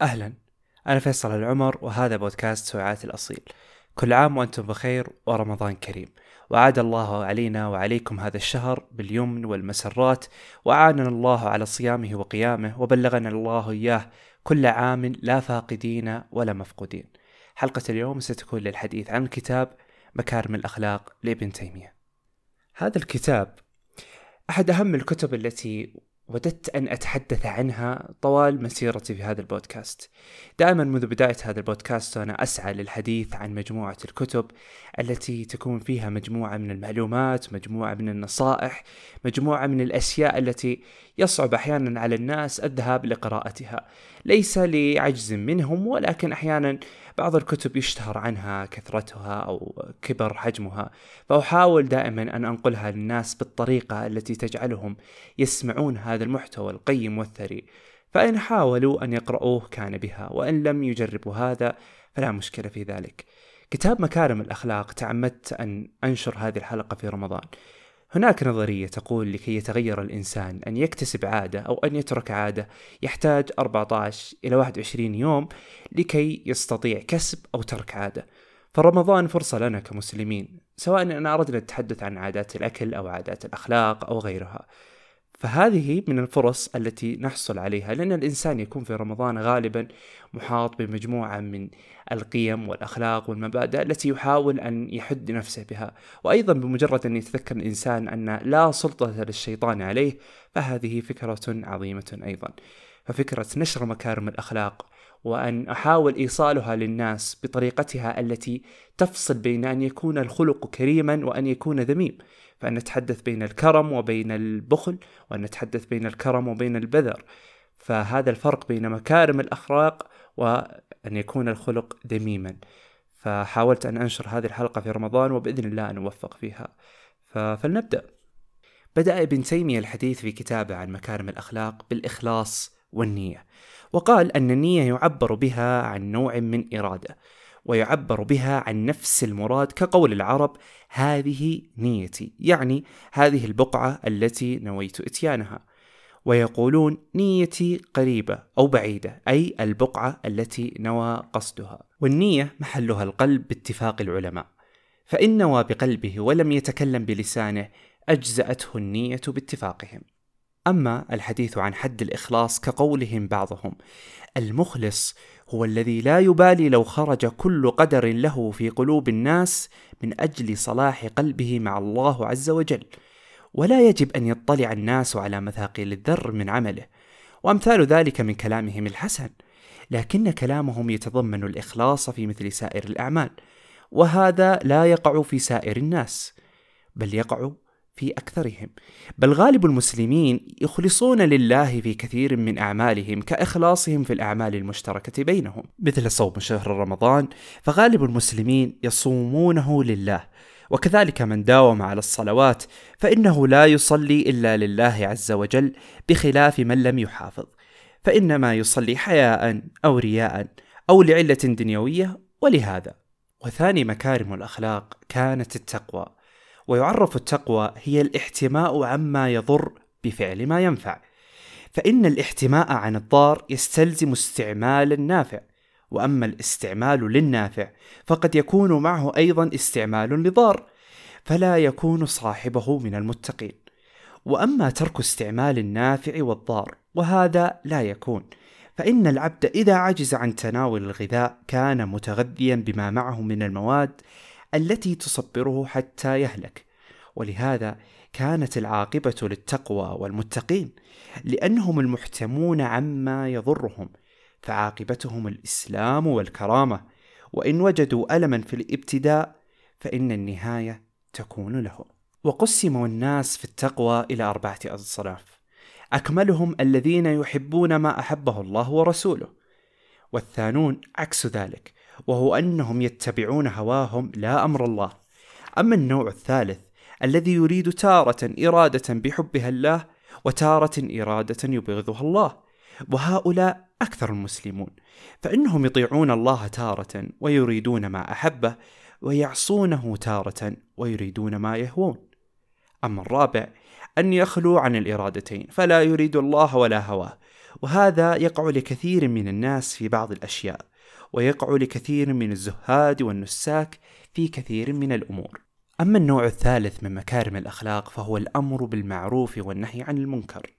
أهلا. أنا فيصل العمر وهذا بودكاست سويعات الأصيل. كل عام وأنتم بخير ورمضان كريم. وعاد الله علينا وعليكم هذا الشهر باليمن والمسرات وأعاننا الله على صيامه وقيامه وبلغنا الله إياه كل عام لا فاقدين ولا مفقودين. حلقة اليوم ستكون للحديث عن كتاب مكارم الأخلاق لابن تيمية. هذا الكتاب أحد أهم الكتب التي وددت أن أتحدث عنها طوال مسيرتي في هذا البودكاست. دائما منذ بداية هذا البودكاست وأنا أسعى للحديث عن مجموعة الكتب التي تكون فيها مجموعة من المعلومات مجموعة من النصائح مجموعة من الأشياء التي يصعب أحيانا على الناس الذهاب لقراءتها. ليس لعجز منهم ولكن أحيانا بعض الكتب يشتهر عنها كثرتها أو كبر حجمها فأحاول دائما أن أنقلها للناس بالطريقة التي تجعلهم يسمعون هذا المحتوى القيم والثري. فإن حاولوا أن يقرؤوه كان بها وإن لم يجربوا هذا فلا مشكلة في ذلك. كتاب مكارم الأخلاق تعمدت أن أنشر هذه الحلقة في رمضان. هناك نظرية تقول لكي يتغير الإنسان أن يكتسب عادة أو أن يترك عادة يحتاج 14 إلى 21 يوم لكي يستطيع كسب أو ترك عادة. فرمضان فرصة لنا كمسلمين سواء أن أردنا التحدث عن عادات الأكل أو عادات الأخلاق أو غيرها. فهذه من الفرص التي نحصل عليها لأن الإنسان يكون في رمضان غالبا محاط بمجموعة من القيم والأخلاق والمبادئ التي يحاول أن يحد نفسه بها. وأيضا بمجرد أن يتذكر الإنسان أن لا سلطة للشيطان عليه فهذه فكرة عظيمة أيضا. ففكرة نشر مكارم الأخلاق وأن أحاول إيصالها للناس بطريقتها التي تفصل بين أن يكون الخلق كريما وأن يكون ذميم. فأن نتحدث بين الكرم وبين البخل وأن نتحدث بين الكرم وبين البذر. فهذا الفرق بين مكارم الأخلاق وأن يكون الخلق ذميما. فحاولت أن أنشر هذه الحلقة في رمضان وبإذن الله أن أوفق فيها. فلنبدأ. بدأ ابن تيمية الحديث في كتابه عن مكارم الأخلاق بالإخلاص والنية. وقال أن النية يعبر بها عن نوع من إرادة ويعبر بها عن نفس المراد كقول العرب هذه نيتي. يعني هذه البقعة التي نويت إتيانها. ويقولون نيتي قريبة أو بعيدة أي البقعة التي نوى قصدها. والنية محلها القلب باتفاق العلماء فإن نوى بقلبه ولم يتكلم بلسانه أجزأته النية باتفاقهم. أما الحديث عن حد الإخلاص كقولهم بعضهم المخلص هو الذي لا يبالي لو خرج كل قدر له في قلوب الناس من أجل صلاح قلبه مع الله عز وجل. ولا يجب أن يطلع الناس على مثاقيل الذر من عمله. وأمثال ذلك من كلامهم الحسن لكن كلامهم يتضمن الإخلاص في مثل سائر الأعمال. وهذا لا يقع في سائر الناس بل يقع في أكثرهم. بل غالب المسلمين يخلصون لله في كثير من أعمالهم كإخلاصهم في الأعمال المشتركة بينهم. مثل صوم شهر رمضان فغالب المسلمين يصومونه لله. وكذلك من داوم على الصلوات فإنه لا يصلي إلا لله عز وجل بخلاف من لم يحافظ. فإنما يصلي حياء أو رياء أو لعلة دنيوية ولهذا. وثاني مكارم الأخلاق كانت التقوى. ويعرف التقوى هي الاحتماء عما يضر بفعل ما ينفع. فإن الاحتماء عن الضار يستلزم استعمال النافع وأما الاستعمال للنافع فقد يكون معه أيضا استعمال لضار فلا يكون صاحبه من المتقين. وأما ترك استعمال النافع والضار وهذا لا يكون فإن العبد إذا عجز عن تناول الغذاء كان متغذيا بما معه من المواد التي تصبره حتى يهلك. ولهذا كانت العاقبة للتقوى والمتقين لأنهم المحتمون عما يضرهم فعاقبتهم الإسلام والكرامة. وإن وجدوا ألما في الابتداء فإن النهاية تكون لهم. وقسم الناس في التقوى إلى أربعة أصناف أكملهم الذين يحبون ما أحبه الله ورسوله. والثانون عكس ذلك وهو أنهم يتبعون هواهم لا أمر الله. أما النوع الثالث الذي يريد تارة إرادة بحبها الله وتارة إرادة يبغضها الله وهؤلاء أكثر المسلمون فإنهم يطيعون الله تارة ويريدون ما أحبه ويعصونه تارة ويريدون ما يهوون. أما الرابع أن يخلو عن الإرادتين فلا يريد الله ولا هواه وهذا يقع لكثير من الناس في بعض الأشياء. ويقع لكثير من الزهاد والنساك في كثير من الأمور. أما النوع الثالث من مكارم الأخلاق فهو الأمر بالمعروف والنهي عن المنكر.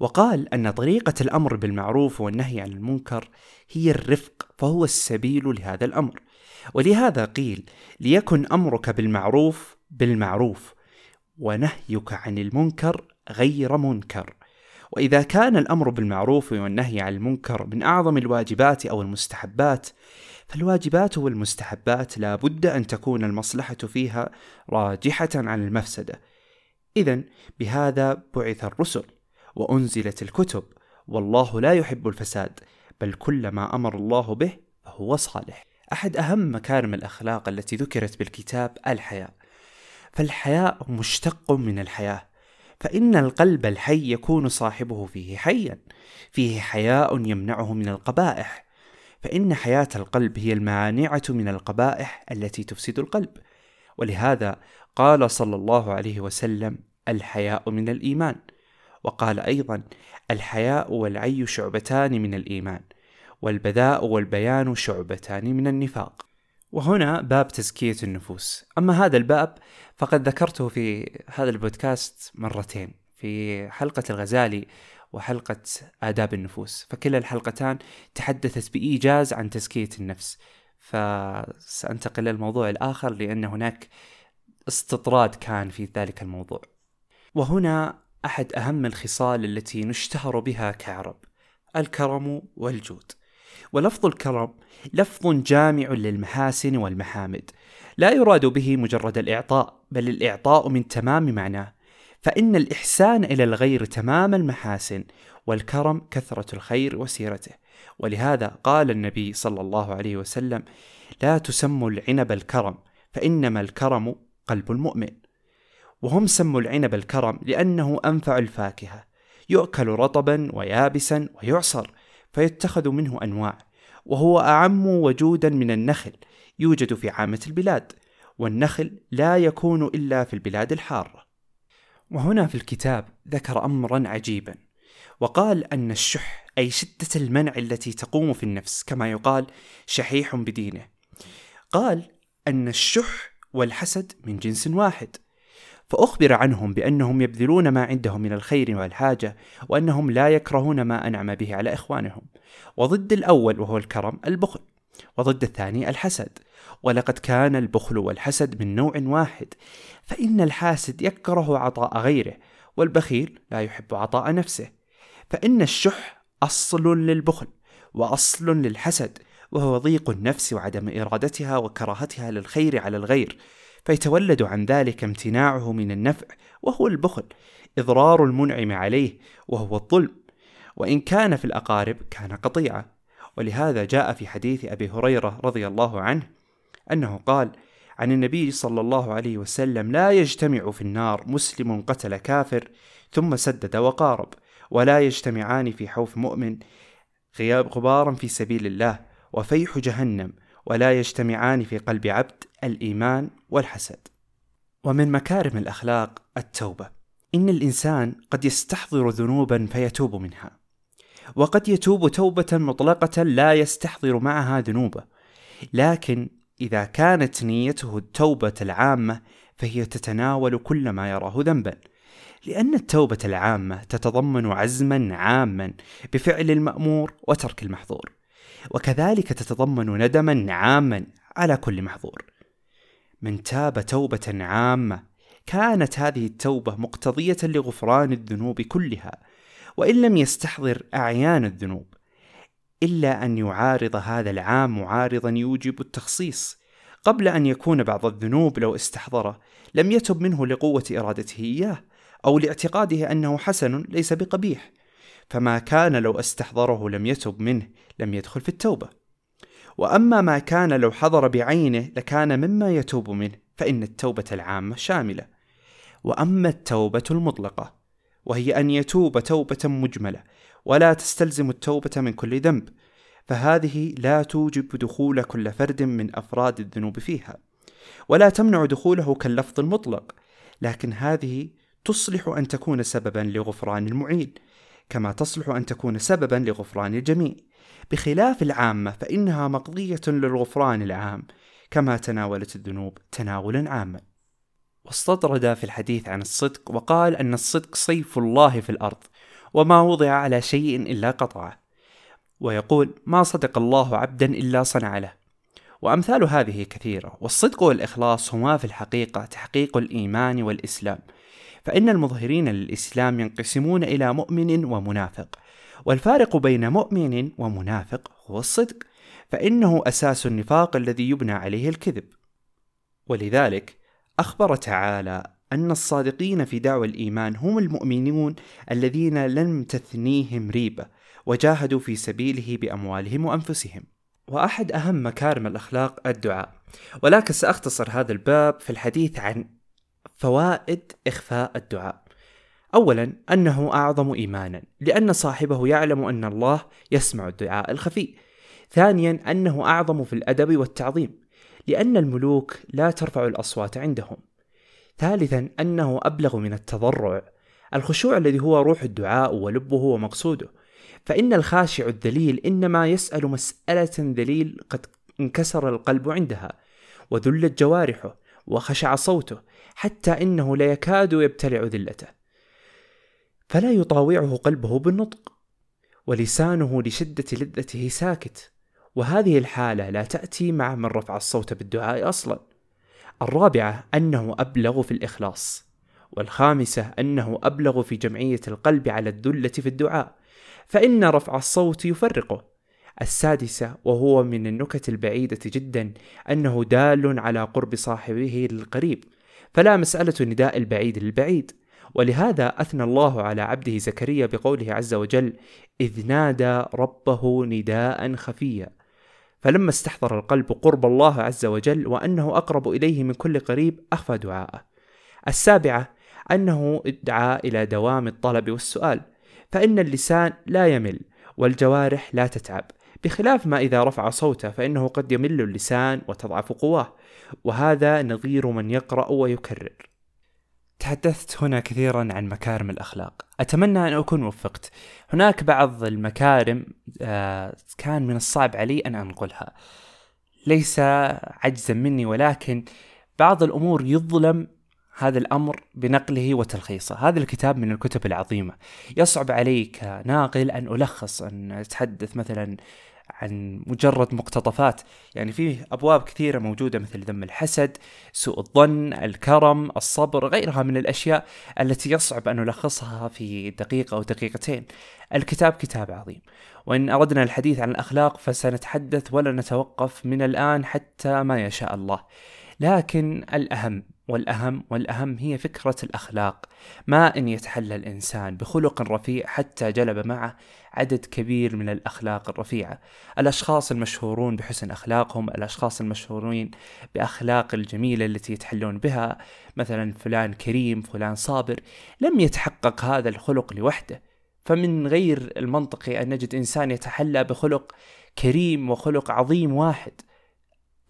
وقال أن طريقة الأمر بالمعروف والنهي عن المنكر هي الرفق فهو السبيل لهذا الأمر. ولهذا قيل ليكن أمرك بالمعروف بالمعروف ونهيك عن المنكر غير منكر. وإذا كان الأمر بالمعروف والنهي عن المنكر من أعظم الواجبات أو المستحبات فالواجبات والمستحبات لا بد أن تكون المصلحة فيها راجحة عن المفسدة. إذا بهذا بعث الرسل وأنزلت الكتب والله لا يحب الفساد بل كل ما أمر الله به فهو صالح. أحد أهم مكارم الأخلاق التي ذكرت بالكتاب الحياء. فالحياء مشتق من الحياة. فإن القلب الحي يكون صاحبه فيه حيا فيه حياء يمنعه من القبائح. فإن حياة القلب هي المانعة من القبائح التي تفسد القلب. ولهذا قال صلى الله عليه وسلم الحياء من الإيمان. وقال أيضا الحياء والعي شعبتان من الإيمان والبذاء والبيان شعبتان من النفاق. وهنا باب تزكية النفوس. أما هذا الباب فقد ذكرته في هذا البودكاست مرتين في حلقة الغزالي وحلقة آداب النفوس. فكلا الحلقتان تحدثت بإيجاز عن تزكية النفس. فسأنتقل للموضوع الآخر لأن هناك استطراد كان في ذلك الموضوع. وهنا أحد أهم الخصال التي نشتهر بها كعرب الكرم والجود. ولفظ الكرم لفظ جامع للمحاسن والمحامد. لا يراد به مجرد الإعطاء بل الإعطاء من تمام معناه. فإن الإحسان إلى الغير تمام المحاسن والكرم كثرة الخير وسيرته. ولهذا قال النبي صلى الله عليه وسلم لا تسموا العنب الكرم فإنما الكرم قلب المؤمن. وهم سموا العنب الكرم لأنه أنفع الفاكهة. يؤكل رطبا ويابسا ويعصر. فيتخذ منه أنواع وهو أعم وجودا من النخل يوجد في عامة البلاد والنخل لا يكون إلا في البلاد الحارة. وهنا في الكتاب ذكر أمرا عجيبا وقال أن الشح أي شدة المنع التي تقوم في النفس كما يقال شحيح بدينه. قال أن الشح والحسد من جنس واحد فأخبر عنهم بأنهم يبذلون ما عندهم من الخير والحاجة وأنهم لا يكرهون ما أنعم به على إخوانهم. وضد الأول وهو الكرم البخل. وضد الثاني الحسد. ولقد كان البخل والحسد من نوع واحد. فإن الحاسد يكره عطاء غيره والبخيل لا يحب عطاء نفسه. فإن الشح أصل للبخل وأصل للحسد وهو ضيق النفس وعدم إرادتها وكراهتها للخير على الغير. فيتولد عن ذلك امتناعه من النفع وهو البخل إضرار المنعم عليه وهو الظلم. وإن كان في الأقارب كان قطيعة ولهذا جاء في حديث أبي هريرة رضي الله عنه أنه قال عن النبي صلى الله عليه وسلم لا يجتمع في النار مسلم قتل كافر ثم سدد وقارب ولا يجتمعان في حوف مؤمن غياب غبارا في سبيل الله وفيح جهنم ولا يجتمعان في قلب عبد الإيمان والحسد. ومن مكارم الأخلاق التوبة. إن الإنسان قد يستحضر ذنوبا فيتوب منها. وقد يتوب توبة مطلقة لا يستحضر معها ذنوبه. لكن إذا كانت نيته التوبة العامة فهي تتناول كل ما يراه ذنبا. لأن التوبة العامة تتضمن عزما عاما بفعل المأمور وترك المحظور. وكذلك تتضمن ندما عاما على كل محظور. من تاب توبة عامة. كانت هذه التوبة مقتضية لغفران الذنوب كلها وإن لم يستحضر أعيان الذنوب إلا أن يعارض هذا العام معارضا يوجب التخصيص. قبل أن يكون بعض الذنوب لو استحضره لم يتب منه لقوة إرادته إياه أو لاعتقاده أنه حسن ليس بقبيح. فما كان لو استحضره لم يتب منه لم يدخل في التوبة. وأما ما كان لو حضر بعينه لكان مما يتوب منه فإن التوبة العامة شاملة. وأما التوبة المطلقة وهي أن يتوب توبة مجملة ولا تستلزم التوبة من كل ذنب فهذه لا توجب دخول كل فرد من أفراد الذنوب فيها. ولا تمنع دخوله كاللفظ المطلق لكن هذه تصلح أن تكون سببا لغفران المعين. كما تصلح أن تكون سببا لغفران الجميع. بخلاف العامة فإنها مقضية للغفران العام كما تناولت الذنوب تناولا عاما. واستطرد في الحديث عن الصدق وقال أن الصدق سيف الله في الأرض وما وضع على شيء إلا قطعه. ويقول ما صدق الله عبدا إلا صنع له. وأمثال هذه كثيرة والصدق والإخلاص هما في الحقيقة تحقيق الإيمان والإسلام. فإن المظهرين للإسلام ينقسمون إلى مؤمن ومنافق والفارق بين مؤمن ومنافق هو الصدق فإنه أساس النفاق الذي يبنى عليه الكذب. ولذلك أخبر تعالى أن الصادقين في دعوى الإيمان هم المؤمنون الذين لم تثنيهم ريبة وجاهدوا في سبيله بأموالهم وأنفسهم. وأحد أهم مكارم الأخلاق الدعاء. ولكن سأختصر هذا الباب في الحديث عن فوائد إخفاء الدعاء. أولا أنه أعظم إيمانا لأن صاحبه يعلم أن الله يسمع الدعاء الخفي. ثانيا أنه أعظم في الأدب والتعظيم لأن الملوك لا ترفع الأصوات عندهم. ثالثا أنه أبلغ من التضرع الخشوع الذي هو روح الدعاء ولبه ومقصوده. فإن الخاشع الذليل إنما يسأل مسألة ذليل قد انكسر القلب عندها وذلت جوارحه. وخشع صوته حتى إنه لا يكاد يبتلع ذلته. فلا يطاوعه قلبه بالنطق ولسانه لشدة لذته ساكت. وهذه الحالة لا تأتي مع من رفع الصوت بالدعاء أصلا. الرابعة أنه أبلغ في الإخلاص والخامسة أنه أبلغ في جمعية القلب على الذلة في الدعاء. فإن رفع الصوت يفرقه السادسة وهو من النكت البعيدة جدا أنه دال على قرب صاحبه للقريب فلا مسألة نداء البعيد للبعيد. ولهذا أثنى الله على عبده زكريا بقوله عز وجل إذ نادى ربه نداء خفيا فلما استحضر القلب قرب الله عز وجل وأنه أقرب إليه من كل قريب أخفى دعاءه. السابعة أنه ادعى إلى دوام الطلب والسؤال فإن اللسان لا يمل والجوارح لا تتعب. بخلاف ما إذا رفع صوته فإنه قد يمل اللسان وتضعف قواه. وهذا نظير من يقرأ ويكرر. تحدثت هنا كثيرا عن مكارم الأخلاق. أتمنى أن أكون وفقت. هناك بعض المكارم آه، كان من الصعب علي أن أنقلها. ليس عجزا مني ولكن بعض الأمور يظلم هذا الأمر بنقله وتلخيصه. هذا الكتاب من الكتب العظيمة. يصعب علي كناقل أن ألخص أن أتحدث مثلا عن مجرد مقتطفات. يعني فيه أبواب كثيرة موجودة مثل ذم الحسد سوء الظن الكرم الصبر غيرها من الأشياء التي يصعب أن نلخصها في دقيقة أو دقيقتين. الكتاب كتاب عظيم. وإن أردنا الحديث عن الأخلاق فسنتحدث ولا نتوقف من الآن حتى ما يشاء الله. لكن الأهم والأهم والأهم هي فكرة الأخلاق. ما أن يتحلى الإنسان بخلق رفيع حتى جلب معه عدد كبير من الأخلاق الرفيعة. الأشخاص المشهورون بحسن أخلاقهم الأشخاص المشهورين بأخلاق الجميلة التي يتحلون بها مثلا فلان كريم فلان صابر لم يتحقق هذا الخلق لوحده. فمن غير المنطقي أن نجد إنسان يتحلى بخلق كريم وخلق عظيم واحد.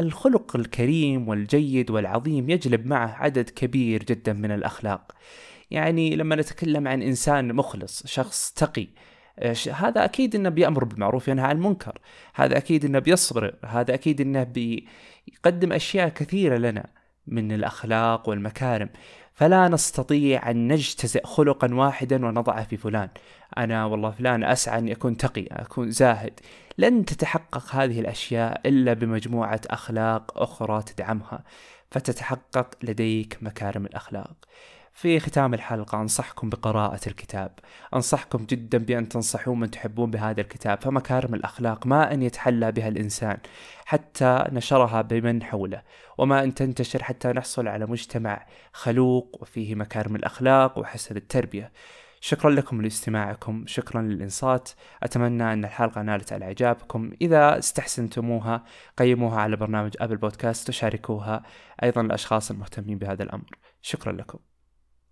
الخلق الكريم والجيد والعظيم يجلب معه عدد كبير جدا من الأخلاق. يعني لما نتكلم عن إنسان مخلص شخص تقي هذا أكيد أنه بيأمر بالمعروف وينهى عن المنكر. هذا أكيد أنه بيصبر. هذا أكيد أنه بيقدم أشياء كثيرة لنا من الأخلاق والمكارم. فلا نستطيع أن نجتزئ خلقا واحدا ونضعه في فلان. أنا والله فلان أسعى أن يكون تقي أكون زاهد. لن تتحقق هذه الأشياء إلا بمجموعة أخلاق أخرى تدعمها فتتحقق لديك مكارم الأخلاق. في ختام الحلقة أنصحكم بقراءة الكتاب. أنصحكم جدا بأن تنصحون من تحبون بهذا الكتاب فمكارم الأخلاق ما أن يتحلى بها الإنسان حتى نشرها بمن حوله وما أن تنتشر حتى نحصل على مجتمع خلوق وفيه مكارم الأخلاق وحسن التربية. شكرا لكم لاستماعكم شكرا للإنصات. أتمنى أن الحلقة نالت على إعجابكم. إذا استحسنتموها قيموها على برنامج أبل بودكاست وشاركوها أيضا الأشخاص المهتمين بهذا الأمر. شكرا لكم.